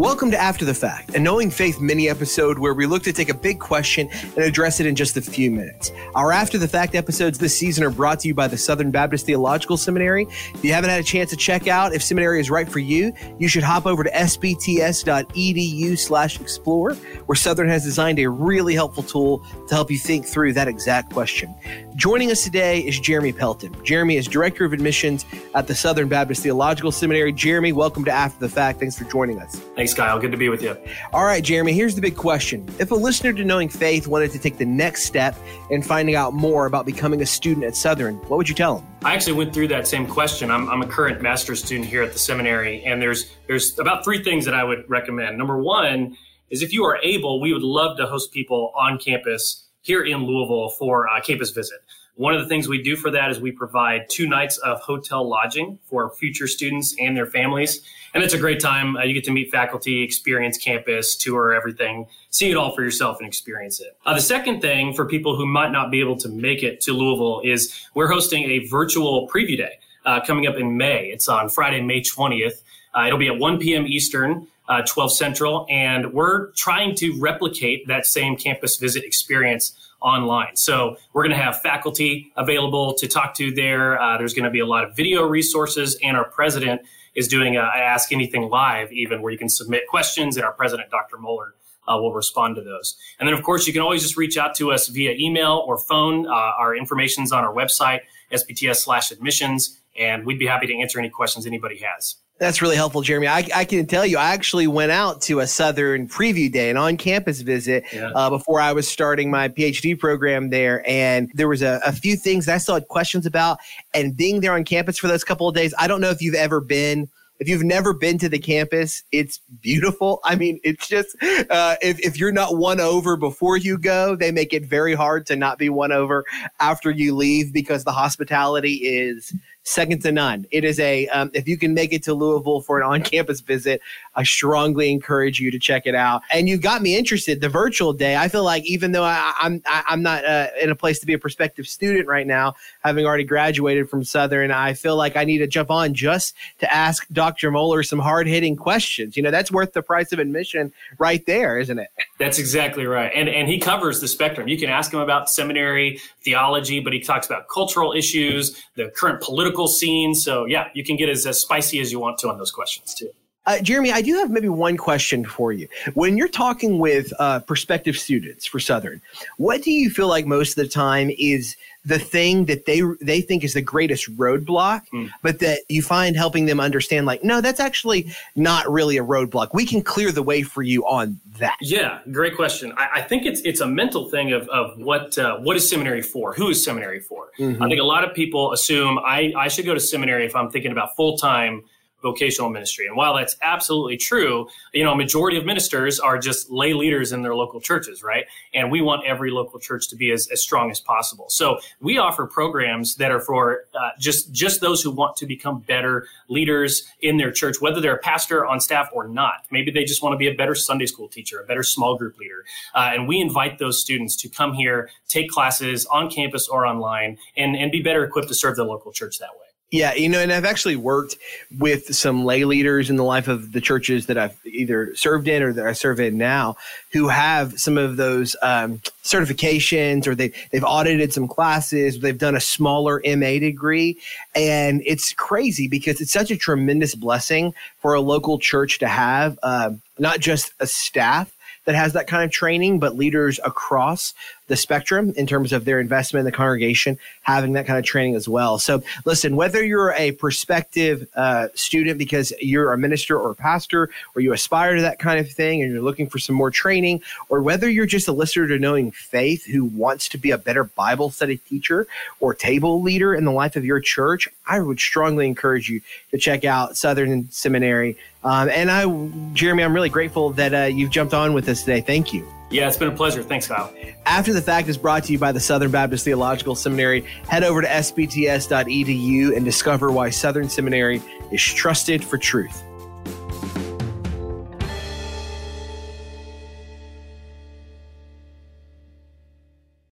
Welcome to After the Fact, a Knowing Faith mini episode where we look to take a big question and address it in just a few minutes. Our After the Fact episodes this season are brought to you by the Southern Baptist Theological Seminary. If you haven't had a chance to check out if seminary is right for you, you should hop over to sbts.edu slash explore, where Southern has designed a really helpful tool to help you think through that exact question. Joining us today is Jeremy Pelton. Jeremy is Director of Admissions at the Southern Baptist Theological Seminary. Jeremy, welcome to After the Fact. Thanks for joining us. Thanks, Kyle. Good to be with you. All right, Jeremy, here's the big question. If a listener to Knowing Faith wanted to take the next step in finding out more about becoming a student at Southern, what would you tell them? I actually went through that same question. I'm, I'm a current master's student here at the seminary, and there's there's about three things that I would recommend. Number one is if you are able, we would love to host people on campus here in Louisville for a campus visit. One of the things we do for that is we provide two nights of hotel lodging for future students and their families. And it's a great time. Uh, you get to meet faculty, experience campus, tour everything, see it all for yourself and experience it. Uh, the second thing for people who might not be able to make it to Louisville is we're hosting a virtual preview day uh, coming up in May. It's on Friday, May 20th. Uh, it'll be at 1 p.m. Eastern. Uh, 12 Central, and we're trying to replicate that same campus visit experience online. So we're going to have faculty available to talk to there. Uh, there's going to be a lot of video resources, and our president is doing a Ask Anything Live, even where you can submit questions, and our president, Dr. Mohler, uh, will respond to those. And then, of course, you can always just reach out to us via email or phone. Uh, our information's on our website, sbts slash admissions, and we'd be happy to answer any questions anybody has. That's really helpful, Jeremy. I, I, can tell you, I actually went out to a Southern preview day, an on campus visit, yeah. uh, before I was starting my PhD program there. And there was a, a, few things I still had questions about. And being there on campus for those couple of days, I don't know if you've ever been. If you've never been to the campus, it's beautiful. I mean, it's just, uh, if, if you're not won over before you go, they make it very hard to not be won over after you leave because the hospitality is second to none. It is a um, if you can make it to Louisville for an on-campus visit, I strongly encourage you to check it out. And you got me interested. The virtual day, I feel like even though I, am I'm, I'm not uh, in a place to be a prospective student right now, having already graduated from Southern, I feel like I need to jump on just to ask Dr. Mohler some hard-hitting questions. You know, that's worth the price of admission right there, isn't it? That's exactly right. And and he covers the spectrum. You can ask him about seminary theology, but he talks about cultural issues, the current political scene. So yeah, you can get as, as spicy as you want to on those questions too. Uh, Jeremy, I do have maybe one question for you. When you're talking with uh, prospective students for Southern, what do you feel like most of the time is the thing that they they think is the greatest roadblock, mm. but that you find helping them understand, like, no, that's actually not really a roadblock. We can clear the way for you on that. Yeah, great question. I, I think it's it's a mental thing of of what uh, what is seminary for? Who is seminary for? Mm-hmm. I think a lot of people assume I I should go to seminary if I'm thinking about full time vocational ministry. And while that's absolutely true, you know, a majority of ministers are just lay leaders in their local churches, right? And we want every local church to be as, as strong as possible. So we offer programs that are for uh, just just those who want to become better leaders in their church, whether they're a pastor on staff or not. Maybe they just want to be a better Sunday school teacher, a better small group leader. Uh, and we invite those students to come here, take classes on campus or online, and, and be better equipped to serve their local church that way. Yeah, you know, and I've actually worked with some lay leaders in the life of the churches that I've either served in or that I serve in now, who have some of those um, certifications, or they they've audited some classes, they've done a smaller MA degree, and it's crazy because it's such a tremendous blessing for a local church to have uh, not just a staff that has that kind of training, but leaders across the spectrum in terms of their investment in the congregation having that kind of training as well. So, listen, whether you're a prospective uh, student because you're a minister or a pastor, or you aspire to that kind of thing and you're looking for some more training, or whether you're just a listener to knowing faith who wants to be a better Bible study teacher or table leader in the life of your church, I would strongly encourage you to check out Southern Seminary. Um, and I, Jeremy, I'm really grateful that uh, you've jumped on with us today. Thank you. Yeah, it's been a pleasure. Thanks, Kyle. After the Fact is brought to you by the Southern Baptist Theological Seminary. Head over to sbts.edu and discover why Southern Seminary is trusted for truth.